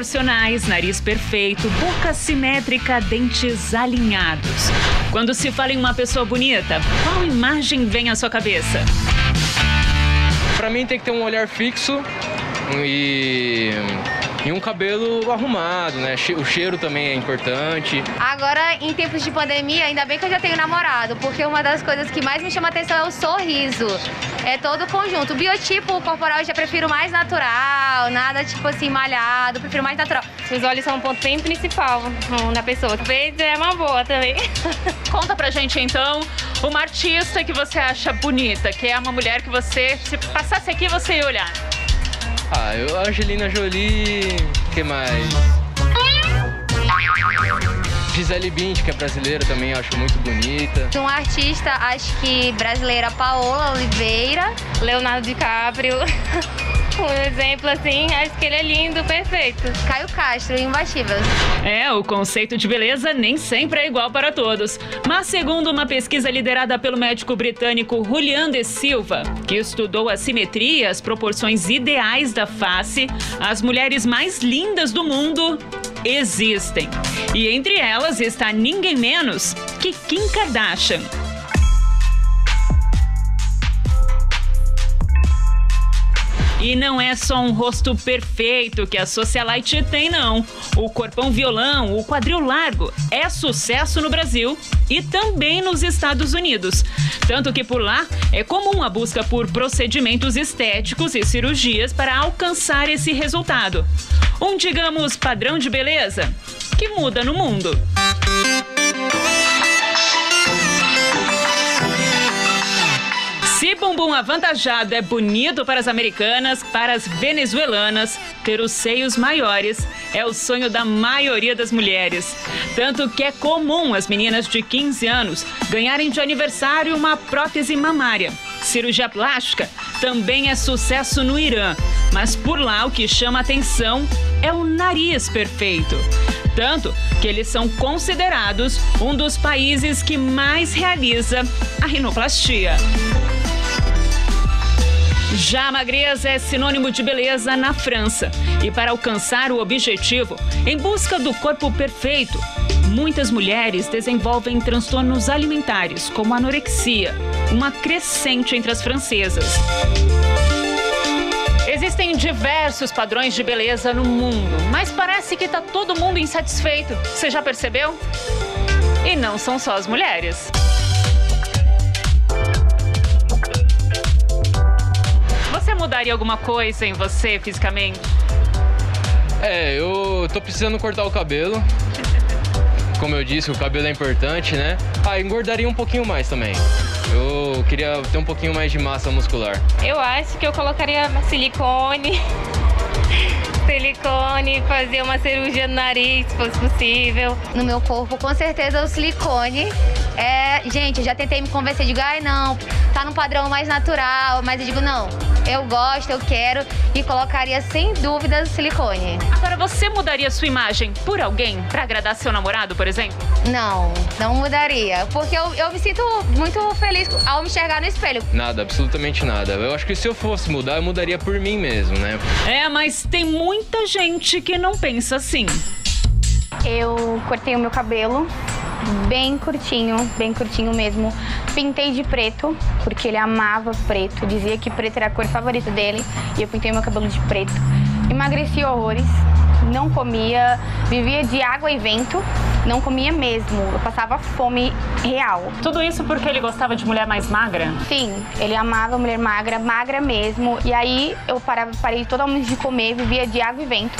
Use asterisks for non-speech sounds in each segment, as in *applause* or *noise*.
Proporcionais, nariz perfeito, boca simétrica, dentes alinhados. Quando se fala em uma pessoa bonita, qual imagem vem à sua cabeça? Pra mim tem que ter um olhar fixo e, e um cabelo arrumado, né? O cheiro também é importante. Agora, em tempos de pandemia, ainda bem que eu já tenho namorado, porque uma das coisas que mais me chama atenção é o sorriso. É todo o conjunto. O biotipo corporal eu já prefiro mais natural, nada tipo assim malhado, prefiro mais natural. Os olhos são um ponto bem principal hum, da pessoa. Beijo é uma boa também. *laughs* Conta pra gente então uma artista que você acha bonita, que é uma mulher que você, se passasse aqui, você ia olhar. Ah, eu, Angelina Jolie, que mais? Gisele Bündchen, que é brasileira também, eu acho muito bonita. Um artista, acho que brasileira, Paola Oliveira. Leonardo DiCaprio. *laughs* Um exemplo assim, acho que ele é lindo, perfeito. Caio Castro, imbatível. É, o conceito de beleza nem sempre é igual para todos. Mas segundo uma pesquisa liderada pelo médico britânico Julian de Silva, que estudou a simetria e as proporções ideais da face, as mulheres mais lindas do mundo existem. E entre elas está ninguém menos que Kim Kardashian. E não é só um rosto perfeito que a socialite tem, não. O corpão violão, o quadril largo, é sucesso no Brasil e também nos Estados Unidos. Tanto que por lá é comum a busca por procedimentos estéticos e cirurgias para alcançar esse resultado. Um, digamos, padrão de beleza que muda no mundo. Se bumbum avantajado é bonito para as americanas, para as venezuelanas, ter os seios maiores é o sonho da maioria das mulheres. Tanto que é comum as meninas de 15 anos ganharem de aniversário uma prótese mamária. Cirurgia plástica também é sucesso no Irã, mas por lá o que chama atenção é o nariz perfeito. Tanto que eles são considerados um dos países que mais realiza a rinoplastia. Já a magreza é sinônimo de beleza na França. E para alcançar o objetivo, em busca do corpo perfeito, muitas mulheres desenvolvem transtornos alimentares, como anorexia, uma crescente entre as francesas. Existem diversos padrões de beleza no mundo, mas parece que está todo mundo insatisfeito. Você já percebeu? E não são só as mulheres. Mudaria alguma coisa em você fisicamente? É, eu tô precisando cortar o cabelo. *laughs* Como eu disse, o cabelo é importante, né? Ah, engordaria um pouquinho mais também. Eu queria ter um pouquinho mais de massa muscular. Eu acho que eu colocaria silicone. *laughs* Silicone, fazer uma cirurgia no nariz, se fosse possível. No meu corpo, com certeza, o silicone. É, gente, eu já tentei me convencer, digo, ai não, tá num padrão mais natural, mas eu digo, não, eu gosto, eu quero e colocaria sem dúvidas o silicone. Agora, você mudaria sua imagem por alguém para agradar seu namorado, por exemplo? Não, não mudaria, porque eu, eu me sinto muito feliz ao me enxergar no espelho. Nada, absolutamente nada. Eu acho que se eu fosse mudar, eu mudaria por mim mesmo, né? É, mas tem muita gente que não pensa assim. Eu cortei o meu cabelo bem curtinho, bem curtinho mesmo. Pintei de preto, porque ele amava preto, dizia que preto era a cor favorita dele, e eu pintei meu cabelo de preto. Emagreci horrores, não comia, vivia de água e vento, não comia mesmo. Eu passava fome real. Tudo isso porque ele gostava de mulher mais magra? Sim, ele amava mulher magra, magra mesmo. E aí eu parava, parei totalmente de comer, vivia de água e vento.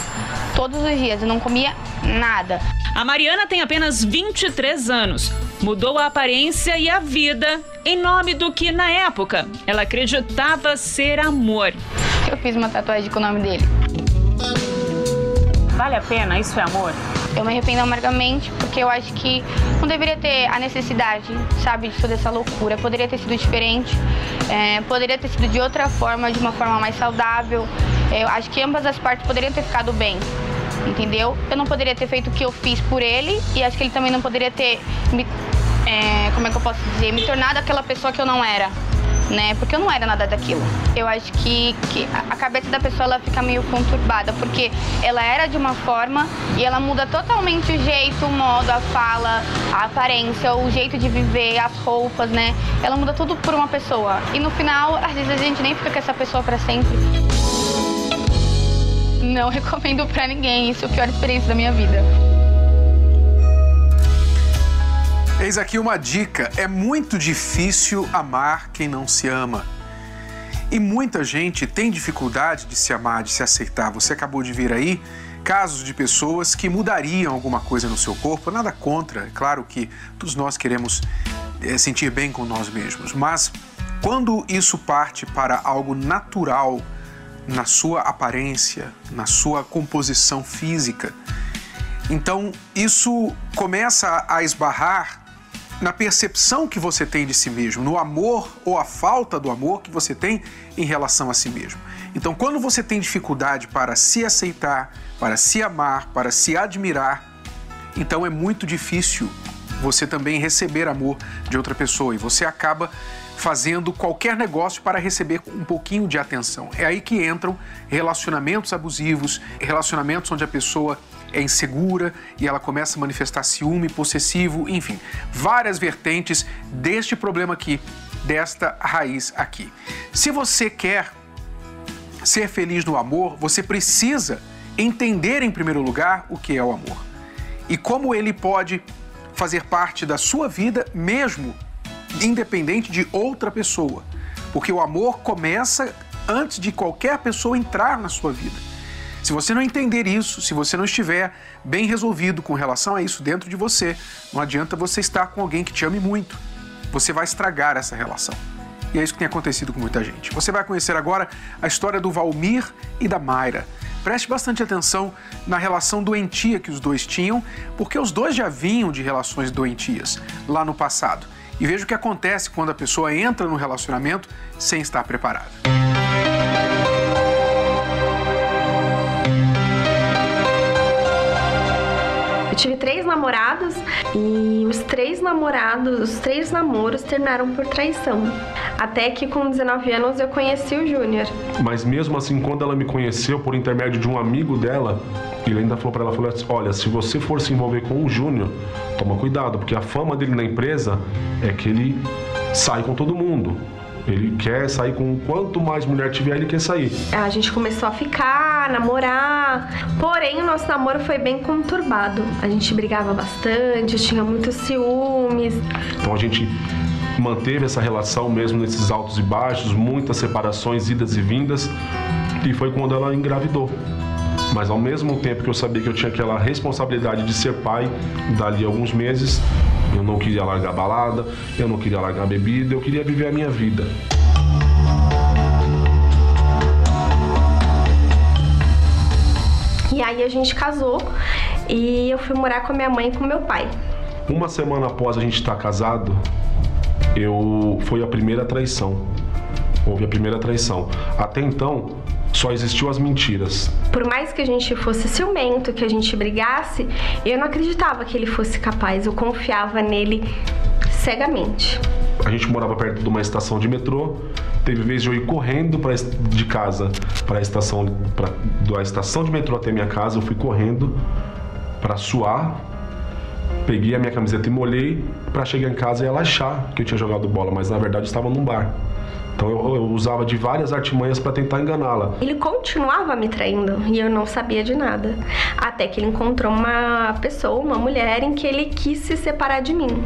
Todos os dias, eu não comia nada. A Mariana tem apenas 23 anos. Mudou a aparência e a vida em nome do que, na época, ela acreditava ser amor. Eu fiz uma tatuagem com o nome dele. Vale a pena? Isso é amor? Eu me arrependo amargamente porque eu acho que não deveria ter a necessidade, sabe, de toda essa loucura. Poderia ter sido diferente, é, poderia ter sido de outra forma, de uma forma mais saudável. Eu acho que ambas as partes poderiam ter ficado bem, entendeu? Eu não poderia ter feito o que eu fiz por ele e acho que ele também não poderia ter me, é, como é que eu posso dizer, me tornado aquela pessoa que eu não era né? Porque eu não era nada daquilo. Eu acho que, que a cabeça da pessoa ela fica meio conturbada, porque ela era de uma forma e ela muda totalmente o jeito, o modo, a fala, a aparência, o jeito de viver, as roupas, né? Ela muda tudo por uma pessoa. E no final, às vezes a gente nem fica com essa pessoa para sempre. Não *laughs* recomendo para ninguém, isso é a pior experiência da minha vida. Eis aqui uma dica: é muito difícil amar quem não se ama. E muita gente tem dificuldade de se amar, de se aceitar. Você acabou de ver aí casos de pessoas que mudariam alguma coisa no seu corpo, nada contra, é claro que todos nós queremos é, sentir bem com nós mesmos, mas quando isso parte para algo natural na sua aparência, na sua composição física, então isso começa a esbarrar na percepção que você tem de si mesmo, no amor ou a falta do amor que você tem em relação a si mesmo. Então, quando você tem dificuldade para se aceitar, para se amar, para se admirar, então é muito difícil você também receber amor de outra pessoa e você acaba fazendo qualquer negócio para receber um pouquinho de atenção. É aí que entram relacionamentos abusivos, relacionamentos onde a pessoa é insegura e ela começa a manifestar ciúme possessivo, enfim, várias vertentes deste problema aqui, desta raiz aqui. Se você quer ser feliz no amor, você precisa entender em primeiro lugar o que é o amor e como ele pode fazer parte da sua vida mesmo independente de outra pessoa. Porque o amor começa antes de qualquer pessoa entrar na sua vida. Se você não entender isso, se você não estiver bem resolvido com relação a isso dentro de você, não adianta você estar com alguém que te ame muito. Você vai estragar essa relação. E é isso que tem acontecido com muita gente. Você vai conhecer agora a história do Valmir e da Mayra. Preste bastante atenção na relação doentia que os dois tinham, porque os dois já vinham de relações doentias lá no passado. E veja o que acontece quando a pessoa entra no relacionamento sem estar preparada. tive três namorados e os três namorados, os três namoros terminaram por traição. Até que com 19 anos eu conheci o Júnior. Mas mesmo assim, quando ela me conheceu por intermédio de um amigo dela, ele ainda falou para ela, falou assim, olha, se você for se envolver com o Júnior, toma cuidado, porque a fama dele na empresa é que ele sai com todo mundo. Ele quer sair com quanto mais mulher tiver, ele quer sair. A gente começou a ficar, namorar. Porém, o nosso namoro foi bem conturbado. A gente brigava bastante, tinha muitos ciúmes. Então a gente manteve essa relação mesmo nesses altos e baixos, muitas separações, idas e vindas. E foi quando ela engravidou. Mas ao mesmo tempo que eu sabia que eu tinha aquela responsabilidade de ser pai, dali a alguns meses, eu não queria largar a balada, eu não queria largar a bebida, eu queria viver a minha vida. E aí a gente casou e eu fui morar com a minha mãe e com meu pai. Uma semana após a gente estar casado, eu foi a primeira traição. Houve a primeira traição. Até então, só existiu as mentiras. Por mais que a gente fosse ciumento, que a gente brigasse, eu não acreditava que ele fosse capaz. Eu confiava nele cegamente. A gente morava perto de uma estação de metrô. Teve vez de eu ir correndo pra, de casa para a estação, pra, da estação de metrô até minha casa. Eu fui correndo para suar. Peguei a minha camiseta e molhei para chegar em casa e ela achar que eu tinha jogado bola, mas na verdade estava num bar. Então eu, eu usava de várias artimanhas para tentar enganá-la. Ele continuava me traindo e eu não sabia de nada. Até que ele encontrou uma pessoa, uma mulher, em que ele quis se separar de mim.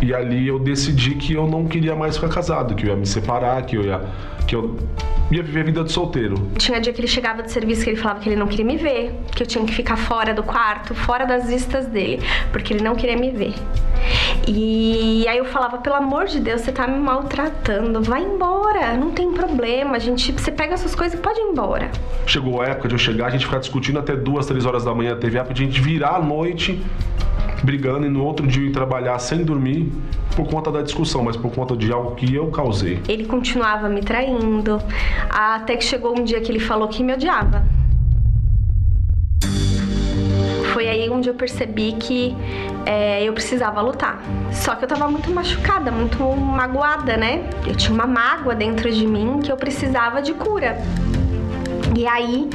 E ali eu decidi que eu não queria mais ficar casado, que eu ia me separar, que eu ia, que eu ia viver a vida de solteiro. Tinha dia que ele chegava de serviço que ele falava que ele não queria me ver, que eu tinha que ficar fora do quarto, fora das vistas dele, porque ele não queria me ver. E aí eu falava, pelo amor de Deus, você tá me maltratando, vai embora, não tem problema, a gente, você pega suas coisas e pode ir embora. Chegou a época de eu chegar, a gente ficar discutindo até duas, três horas da manhã, teve a de a gente virar a noite brigando e no outro dia ir trabalhar sem dormir por conta da discussão, mas por conta de algo que eu causei. Ele continuava me traindo, até que chegou um dia que ele falou que me odiava. Foi aí onde eu percebi que é, eu precisava lutar. Só que eu tava muito machucada, muito magoada, né? Eu tinha uma mágoa dentro de mim que eu precisava de cura. E aí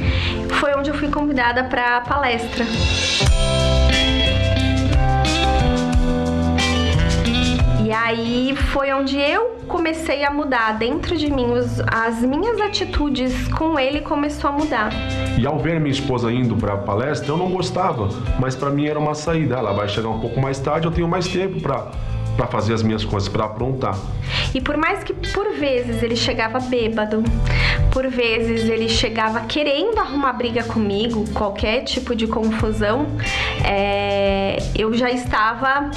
foi onde eu fui convidada para palestra. E aí foi onde eu comecei a mudar dentro de mim, os, as minhas atitudes com ele começou a mudar. E ao ver minha esposa indo para a palestra, eu não gostava, mas para mim era uma saída. Ela vai chegar um pouco mais tarde, eu tenho mais tempo para para fazer as minhas coisas, para aprontar. E por mais que por vezes ele chegava bêbado, por vezes ele chegava querendo arrumar briga comigo, qualquer tipo de confusão, é, eu já estava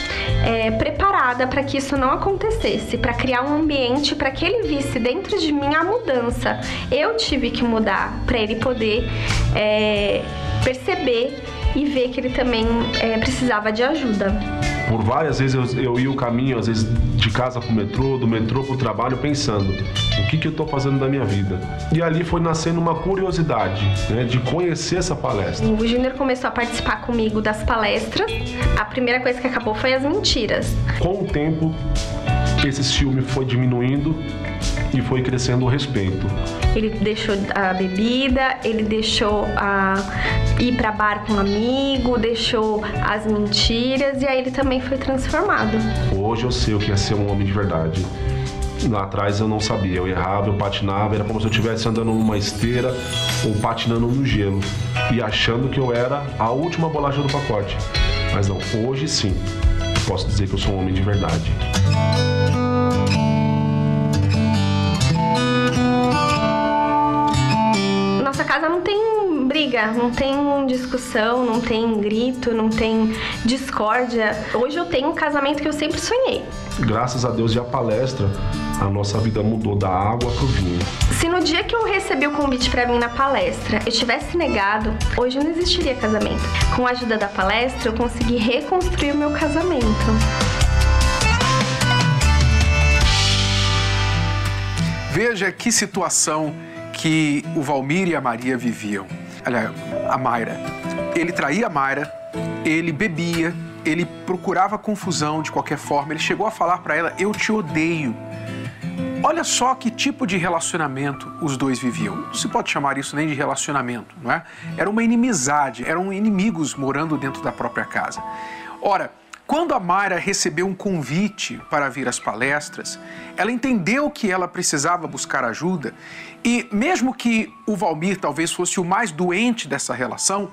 é, preparada para que isso não acontecesse, para criar um ambiente para que ele visse dentro de mim a mudança. Eu tive que mudar para ele poder é, perceber e ver que ele também é, precisava de ajuda. Por várias vezes eu, eu ia o caminho, às vezes de casa pro metrô, do metrô pro trabalho, pensando o que, que eu estou fazendo da minha vida. E ali foi nascendo uma curiosidade né, de conhecer essa palestra. O Júnior começou a participar comigo das palestras. A primeira coisa que acabou foi as mentiras. Com o tempo, esse ciúme foi diminuindo e foi crescendo o respeito. Ele deixou a bebida, ele deixou a ir para bar com um amigo, deixou as mentiras e aí ele também foi transformado. Hoje eu sei o que é ser um homem de verdade. Lá atrás eu não sabia, eu errava, eu patinava, era como se eu estivesse andando numa esteira ou patinando no gelo e achando que eu era a última bolacha do pacote. Mas não, hoje sim, posso dizer que eu sou um homem de verdade. Nossa casa não tem briga, não tem discussão, não tem grito, não tem discórdia. Hoje eu tenho um casamento que eu sempre sonhei. Graças a Deus e a palestra, a nossa vida mudou da água pro vinho. Se no dia que eu recebi o convite para mim na palestra eu tivesse negado, hoje não existiria casamento. Com a ajuda da palestra, eu consegui reconstruir o meu casamento. Veja que situação que o Valmir e a Maria viviam. Olha, a Mayra. Ele traía a Mayra, ele bebia, ele procurava confusão de qualquer forma. Ele chegou a falar para ela: Eu te odeio. Olha só que tipo de relacionamento os dois viviam. Não se pode chamar isso nem de relacionamento, não é? Era uma inimizade, eram inimigos morando dentro da própria casa. Ora, quando a Mayra recebeu um convite para vir às palestras, ela entendeu que ela precisava buscar ajuda e, mesmo que o Valmir talvez fosse o mais doente dessa relação,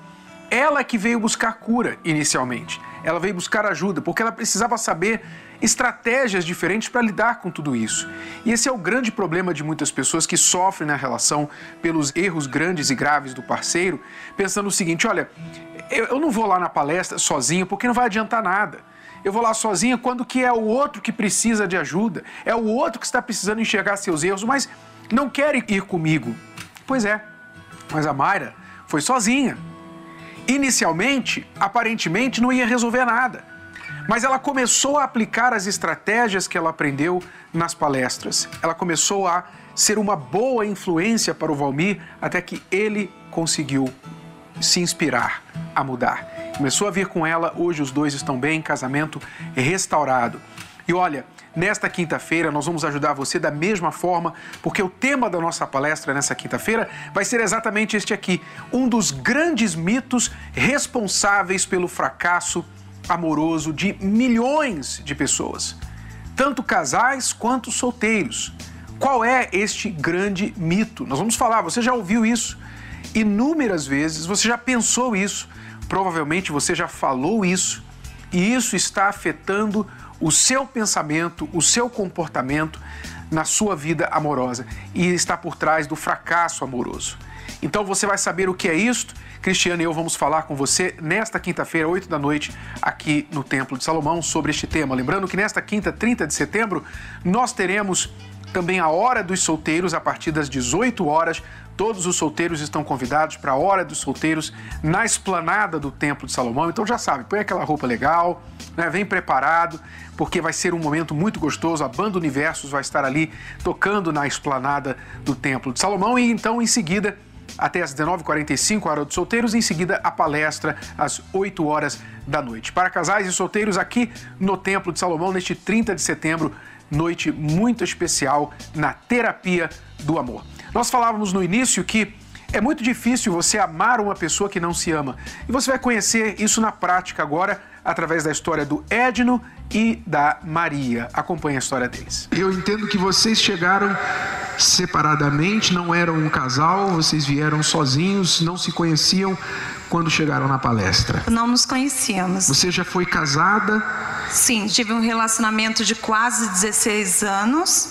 ela é que veio buscar cura inicialmente. Ela veio buscar ajuda porque ela precisava saber estratégias diferentes para lidar com tudo isso. E esse é o grande problema de muitas pessoas que sofrem na relação pelos erros grandes e graves do parceiro, pensando o seguinte: olha, eu não vou lá na palestra sozinho porque não vai adiantar nada. Eu vou lá sozinha quando que é o outro que precisa de ajuda, é o outro que está precisando enxergar seus erros, mas não quer ir comigo. Pois é, mas a Mayra foi sozinha. Inicialmente, aparentemente, não ia resolver nada. Mas ela começou a aplicar as estratégias que ela aprendeu nas palestras. Ela começou a ser uma boa influência para o Valmir até que ele conseguiu se inspirar a mudar. Começou a vir com ela, hoje os dois estão bem, casamento restaurado. E olha, nesta quinta-feira nós vamos ajudar você da mesma forma, porque o tema da nossa palestra nessa quinta-feira vai ser exatamente este aqui: um dos grandes mitos responsáveis pelo fracasso amoroso de milhões de pessoas, tanto casais quanto solteiros. Qual é este grande mito? Nós vamos falar, você já ouviu isso inúmeras vezes, você já pensou isso, provavelmente você já falou isso, e isso está afetando o seu pensamento, o seu comportamento na sua vida amorosa e está por trás do fracasso amoroso. Então você vai saber o que é isto. Cristiano e eu vamos falar com você nesta quinta-feira, 8 da noite, aqui no Templo de Salomão, sobre este tema. Lembrando que nesta quinta, 30 de setembro, nós teremos também a Hora dos Solteiros a partir das 18 horas. Todos os solteiros estão convidados para a Hora dos Solteiros na esplanada do Templo de Salomão. Então já sabe, põe aquela roupa legal, né? vem preparado, porque vai ser um momento muito gostoso. A Banda Universos vai estar ali tocando na esplanada do Templo de Salomão e então em seguida até às 19h45, a Hora dos Solteiros, e em seguida a palestra às 8 horas da noite. Para casais e solteiros aqui no Templo de Salomão, neste 30 de setembro, noite muito especial na terapia do amor. Nós falávamos no início que é muito difícil você amar uma pessoa que não se ama. E você vai conhecer isso na prática agora através da história do Edno e da Maria. Acompanhe a história deles. Eu entendo que vocês chegaram separadamente, não eram um casal, vocês vieram sozinhos, não se conheciam quando chegaram na palestra. Não nos conhecíamos. Você já foi casada? Sim, tive um relacionamento de quase 16 anos,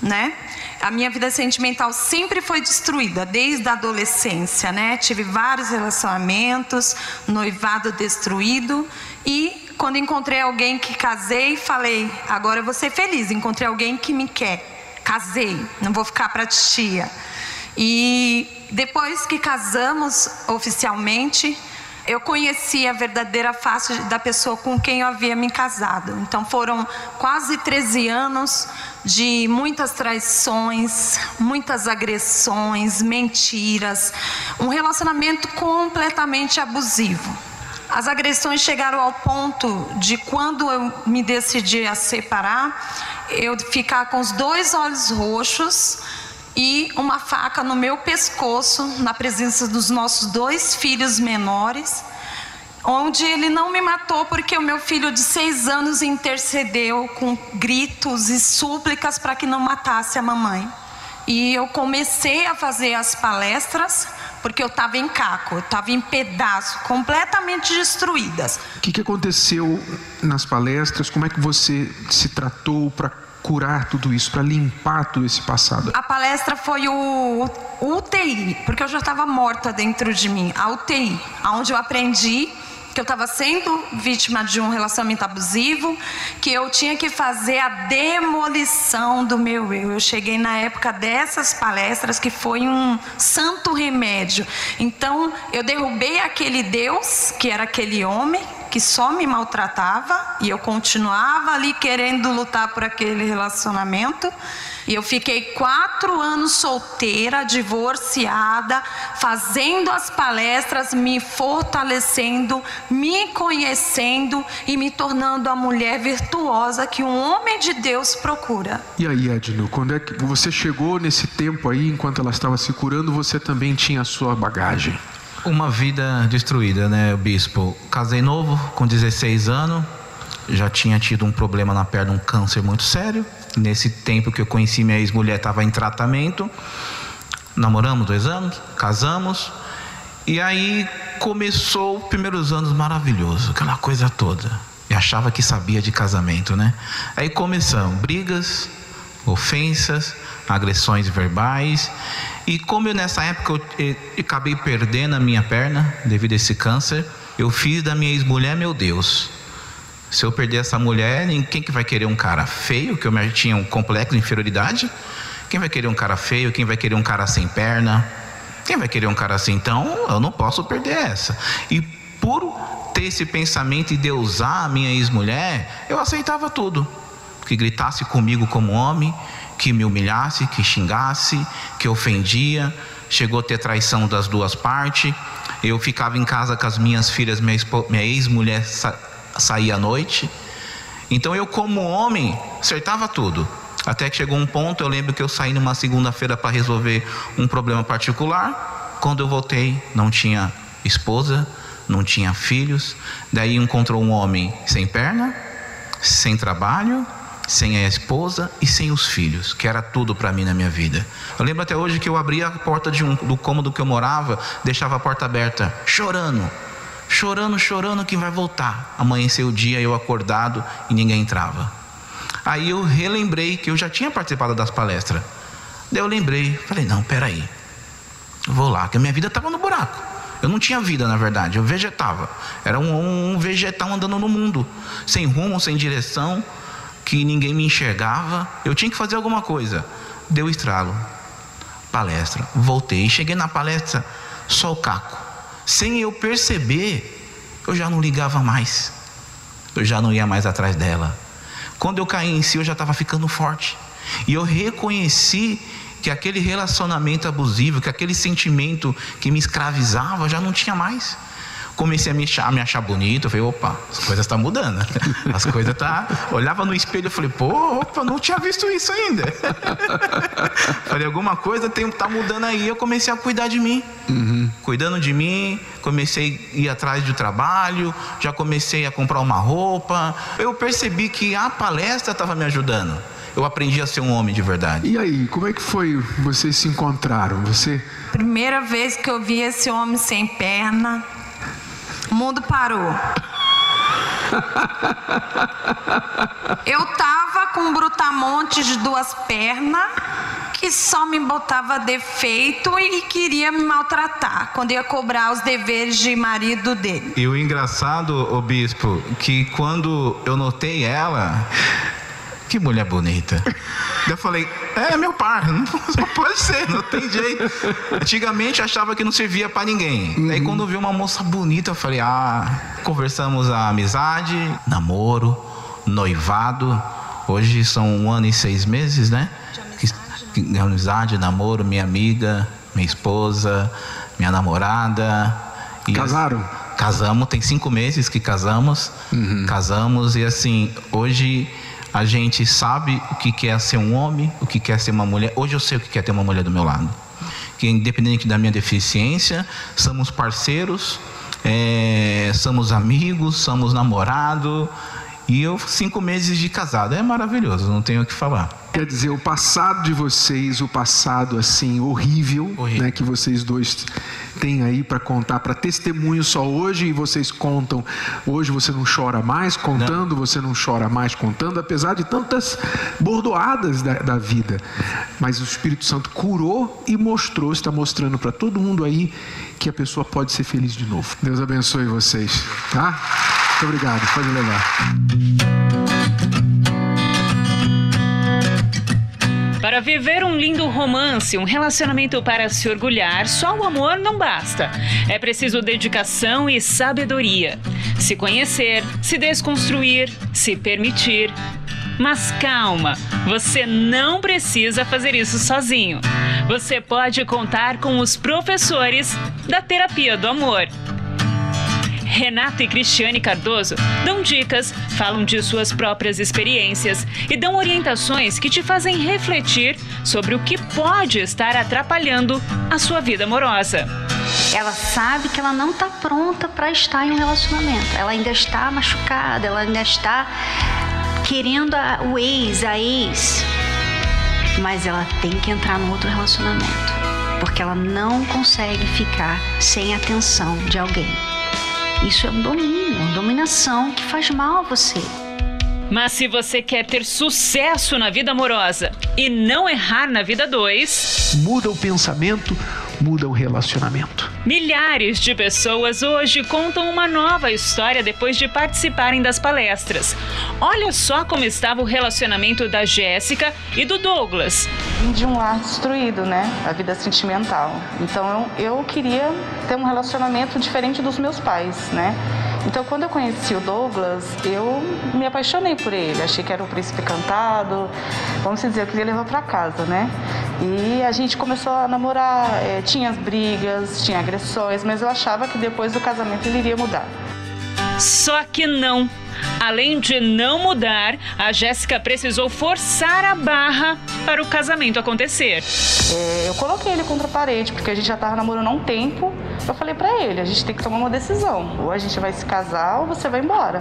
né? A minha vida sentimental sempre foi destruída desde a adolescência, né? Tive vários relacionamentos, noivado destruído e quando encontrei alguém que casei, falei: agora eu vou ser feliz. Encontrei alguém que me quer, casei, não vou ficar para tia. E depois que casamos oficialmente, eu conheci a verdadeira face da pessoa com quem eu havia me casado. Então foram quase 13 anos de muitas traições, muitas agressões, mentiras, um relacionamento completamente abusivo. As agressões chegaram ao ponto de quando eu me decidi a separar, eu ficar com os dois olhos roxos e uma faca no meu pescoço, na presença dos nossos dois filhos menores, onde ele não me matou porque o meu filho de seis anos intercedeu com gritos e súplicas para que não matasse a mamãe. E eu comecei a fazer as palestras porque eu estava em caco, eu estava em pedaços, completamente destruídas. O que, que aconteceu nas palestras? Como é que você se tratou para curar tudo isso, para limpar todo esse passado? A palestra foi o, o UTI, porque eu já estava morta dentro de mim. A UTI, onde eu aprendi que eu estava sendo vítima de um relacionamento abusivo, que eu tinha que fazer a demolição do meu eu. Eu cheguei na época dessas palestras que foi um santo remédio. Então, eu derrubei aquele Deus, que era aquele homem, que só me maltratava, e eu continuava ali querendo lutar por aquele relacionamento. E eu fiquei quatro anos solteira, divorciada, fazendo as palestras, me fortalecendo, me conhecendo e me tornando a mulher virtuosa que um homem de Deus procura. E aí, Edno, quando é que você chegou nesse tempo aí, enquanto ela estava se curando, você também tinha a sua bagagem? Uma vida destruída, né, bispo? Casei novo, com 16 anos, já tinha tido um problema na perna, um câncer muito sério Nesse tempo que eu conheci minha ex-mulher, estava em tratamento. Namoramos dois anos, casamos. E aí começou os primeiros anos maravilhoso, aquela coisa toda. E achava que sabia de casamento, né? Aí começamos brigas, ofensas, agressões verbais. E como eu, nessa época eu, eu, eu acabei perdendo a minha perna devido a esse câncer, eu fiz da minha ex-mulher meu Deus. Se eu perder essa mulher, quem que vai querer um cara feio, que eu tinha um complexo de inferioridade? Quem vai querer um cara feio? Quem vai querer um cara sem perna? Quem vai querer um cara assim? Então, eu não posso perder essa. E por ter esse pensamento e deusar a minha ex-mulher, eu aceitava tudo. Que gritasse comigo como homem, que me humilhasse, que xingasse, que ofendia. Chegou a ter traição das duas partes. Eu ficava em casa com as minhas filhas, minha ex-mulher sair à noite. Então eu, como homem, acertava tudo. Até que chegou um ponto, eu lembro que eu saí numa segunda-feira para resolver um problema particular. Quando eu voltei, não tinha esposa, não tinha filhos. Daí encontrou um homem sem perna, sem trabalho, sem a esposa e sem os filhos, que era tudo para mim na minha vida. Eu lembro até hoje que eu abria a porta um, do cômodo que eu morava, deixava a porta aberta, chorando chorando, chorando que vai voltar. Amanheceu o dia, eu acordado e ninguém entrava. Aí eu relembrei que eu já tinha participado das palestras. Daí eu lembrei, falei, não, peraí, vou lá, que a minha vida estava no buraco. Eu não tinha vida, na verdade, eu vegetava. Era um, um vegetal andando no mundo, sem rumo, sem direção, que ninguém me enxergava. Eu tinha que fazer alguma coisa. Deu estralo. Palestra. Voltei. Cheguei na palestra, só o caco. Sem eu perceber, eu já não ligava mais. Eu já não ia mais atrás dela. Quando eu caí em si, eu já estava ficando forte. E eu reconheci que aquele relacionamento abusivo, que aquele sentimento que me escravizava, já não tinha mais. Comecei a me achar, me achar bonito, eu falei, opa, as coisas estão tá mudando. *laughs* As coisas tá. Olhava no espelho e falei, pô, opa, não tinha visto isso ainda. *laughs* falei, alguma coisa tem, tá mudando aí. Eu comecei a cuidar de mim. Uhum. Cuidando de mim, comecei a ir atrás do trabalho, já comecei a comprar uma roupa. Eu percebi que a palestra estava me ajudando eu aprendi a ser um homem de verdade. E aí, como é que foi? Vocês se encontraram? Você? Primeira vez que eu vi esse homem sem perna, o mundo parou. Eu tava com um brutamonte de duas pernas que só me botava defeito e queria me maltratar quando ia cobrar os deveres de marido dele. E o engraçado, o bispo, que quando eu notei ela, que mulher bonita. Eu falei, é meu par, *laughs* não pode ser, não tem jeito. Antigamente achava que não servia para ninguém. Uhum. Aí quando vi uma moça bonita, eu falei, ah, conversamos a amizade, namoro, noivado. Hoje são um ano e seis meses, né? De amizade, namoro, minha amiga, minha esposa, minha namorada. Casaram? Casamos, tem cinco meses que casamos. Uhum. Casamos e assim, hoje a gente sabe o que quer ser um homem, o que quer ser uma mulher. Hoje eu sei o que quer ter uma mulher do meu lado. Que independente da minha deficiência, somos parceiros, é, somos amigos, somos namorados. E eu, cinco meses de casado, é maravilhoso, não tenho o que falar. Quer dizer, o passado de vocês, o passado assim horrível, horrível. Né, que vocês dois têm aí para contar, para testemunho só hoje, e vocês contam. Hoje você não chora mais contando, não. você não chora mais contando, apesar de tantas bordoadas da, da vida. Mas o Espírito Santo curou e mostrou, está mostrando para todo mundo aí que a pessoa pode ser feliz de novo. Deus abençoe vocês, tá? Muito obrigado, pode levar. Para viver um lindo romance, um relacionamento para se orgulhar, só o amor não basta. É preciso dedicação e sabedoria. Se conhecer, se desconstruir, se permitir. Mas calma, você não precisa fazer isso sozinho. Você pode contar com os professores da Terapia do Amor. Renato e Cristiane Cardoso dão dicas, falam de suas próprias experiências e dão orientações que te fazem refletir sobre o que pode estar atrapalhando a sua vida amorosa. Ela sabe que ela não está pronta para estar em um relacionamento. Ela ainda está machucada, ela ainda está querendo a, o ex, a ex. Mas ela tem que entrar no outro relacionamento. Porque ela não consegue ficar sem atenção de alguém. Isso é um domínio, uma dominação que faz mal a você. Mas se você quer ter sucesso na vida amorosa e não errar na vida dois, muda o pensamento, muda o relacionamento. Milhares de pessoas hoje contam uma nova história depois de participarem das palestras. Olha só como estava o relacionamento da Jéssica e do Douglas. Vim de um lar destruído, né? A vida sentimental. Então eu, eu queria ter um relacionamento diferente dos meus pais, né? Então, quando eu conheci o Douglas, eu me apaixonei por ele. Achei que era um príncipe cantado. Vamos dizer, eu queria levar para casa, né? E a gente começou a namorar. É, tinha as brigas, tinha agressões, mas eu achava que depois do casamento ele iria mudar. Só que não. Além de não mudar, a Jéssica precisou forçar a barra para o casamento acontecer. É, eu coloquei ele contra a parede, porque a gente já estava namorando há um tempo. Eu falei para ele, a gente tem que tomar uma decisão. Ou a gente vai se casar ou você vai embora.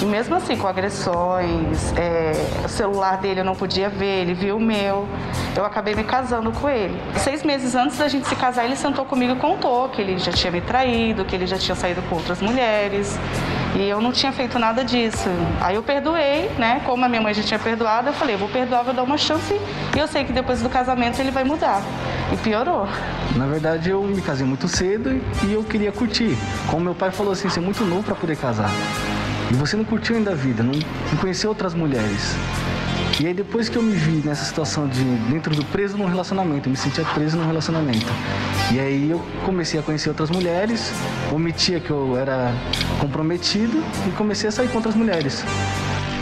E mesmo assim, com agressões, é, o celular dele eu não podia ver, ele viu o meu. Eu acabei me casando com ele. Seis meses antes da gente se casar, ele sentou comigo e contou que ele já tinha me traído, que ele já tinha saído com outras mulheres. E eu não tinha feito nada disso. Aí eu perdoei, né? Como a minha mãe já tinha perdoado, eu falei, vou perdoar, vou dar uma chance. E eu sei que depois do casamento ele vai mudar. E piorou. Na verdade, eu me casei muito cedo e eu queria curtir. Como meu pai falou assim, você é muito novo para poder casar. E você não curtiu ainda a vida, não, não conheceu outras mulheres. E aí depois que eu me vi nessa situação de dentro do preso num relacionamento, eu me sentia preso num relacionamento. E aí eu comecei a conhecer outras mulheres, omitia que eu era comprometido e comecei a sair com outras mulheres.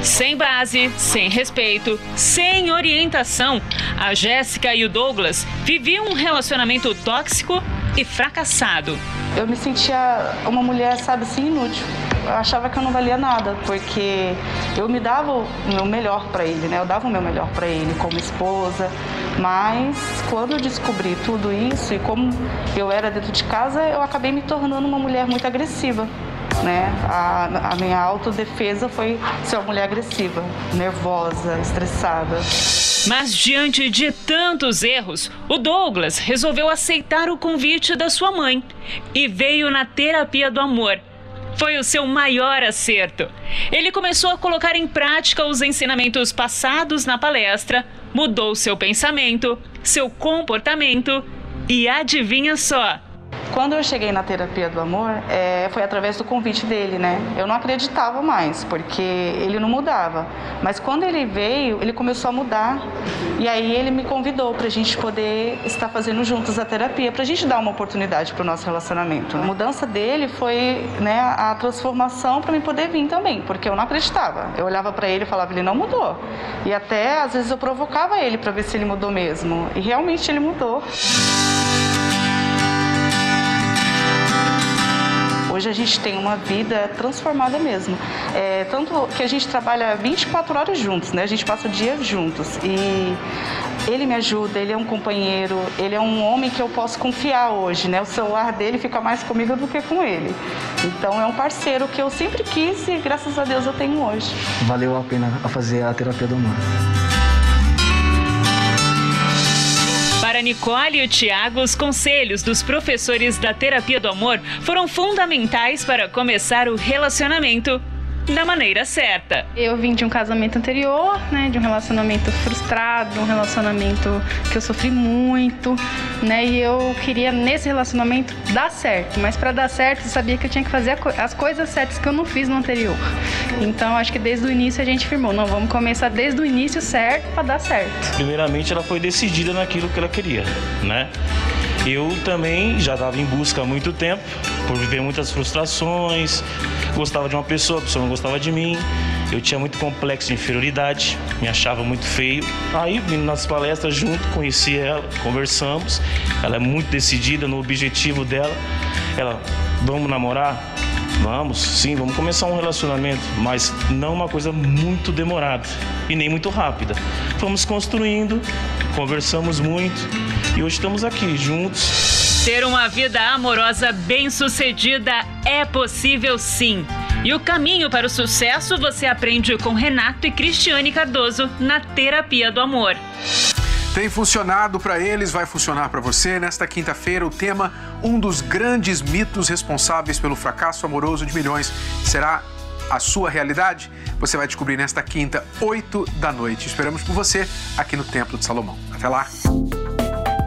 Sem base, sem respeito, sem orientação, a Jéssica e o Douglas viviam um relacionamento tóxico e fracassado. Eu me sentia uma mulher, sabe assim, inútil. Achava que eu não valia nada, porque eu me dava o meu melhor para ele, né? Eu dava o meu melhor para ele como esposa, mas quando eu descobri tudo isso e como eu era dentro de casa, eu acabei me tornando uma mulher muito agressiva. Né? A, a minha autodefesa foi ser uma mulher agressiva, nervosa, estressada. Mas diante de tantos erros, o Douglas resolveu aceitar o convite da sua mãe e veio na terapia do amor. Foi o seu maior acerto. Ele começou a colocar em prática os ensinamentos passados na palestra, mudou seu pensamento, seu comportamento e adivinha só? Quando eu cheguei na terapia do amor, é, foi através do convite dele, né? Eu não acreditava mais, porque ele não mudava. Mas quando ele veio, ele começou a mudar. E aí ele me convidou para a gente poder estar fazendo juntos a terapia, para a gente dar uma oportunidade para o nosso relacionamento. Né? A mudança dele foi né, a transformação para mim poder vir também, porque eu não acreditava. Eu olhava para ele e falava, ele não mudou. E até às vezes eu provocava ele para ver se ele mudou mesmo. E realmente ele mudou. Hoje a gente tem uma vida transformada mesmo. É, tanto que a gente trabalha 24 horas juntos, né? A gente passa o dia juntos. E ele me ajuda, ele é um companheiro, ele é um homem que eu posso confiar hoje, né? O celular dele fica mais comigo do que com ele. Então é um parceiro que eu sempre quis e graças a Deus eu tenho hoje. Valeu a pena fazer a terapia do amor. Para Nicole e o Tiago, os conselhos dos professores da terapia do amor foram fundamentais para começar o relacionamento da maneira certa. Eu vim de um casamento anterior, né, de um relacionamento frustrado, um relacionamento que eu sofri muito, né, e eu queria nesse relacionamento dar certo, mas para dar certo eu sabia que eu tinha que fazer as coisas certas que eu não fiz no anterior. Então acho que desde o início a gente firmou, não, vamos começar desde o início certo para dar certo. Primeiramente ela foi decidida naquilo que ela queria, né? Eu também já estava em busca há muito tempo, por viver muitas frustrações, gostava de uma pessoa, a pessoa não gostava de mim, eu tinha muito complexo de inferioridade, me achava muito feio. Aí, vindo nas palestras junto, conheci ela, conversamos, ela é muito decidida no objetivo dela. Ela, vamos namorar? Vamos, sim, vamos começar um relacionamento, mas não uma coisa muito demorada e nem muito rápida. Fomos construindo, conversamos muito e hoje estamos aqui juntos. Ter uma vida amorosa bem-sucedida é possível sim. E o caminho para o sucesso você aprende com Renato e Cristiane Cardoso na Terapia do Amor. Tem funcionado para eles, vai funcionar para você. Nesta quinta-feira, o tema Um dos grandes mitos responsáveis pelo fracasso amoroso de milhões será a sua realidade? Você vai descobrir nesta quinta, 8 da noite. Esperamos por você aqui no Templo de Salomão. Até lá!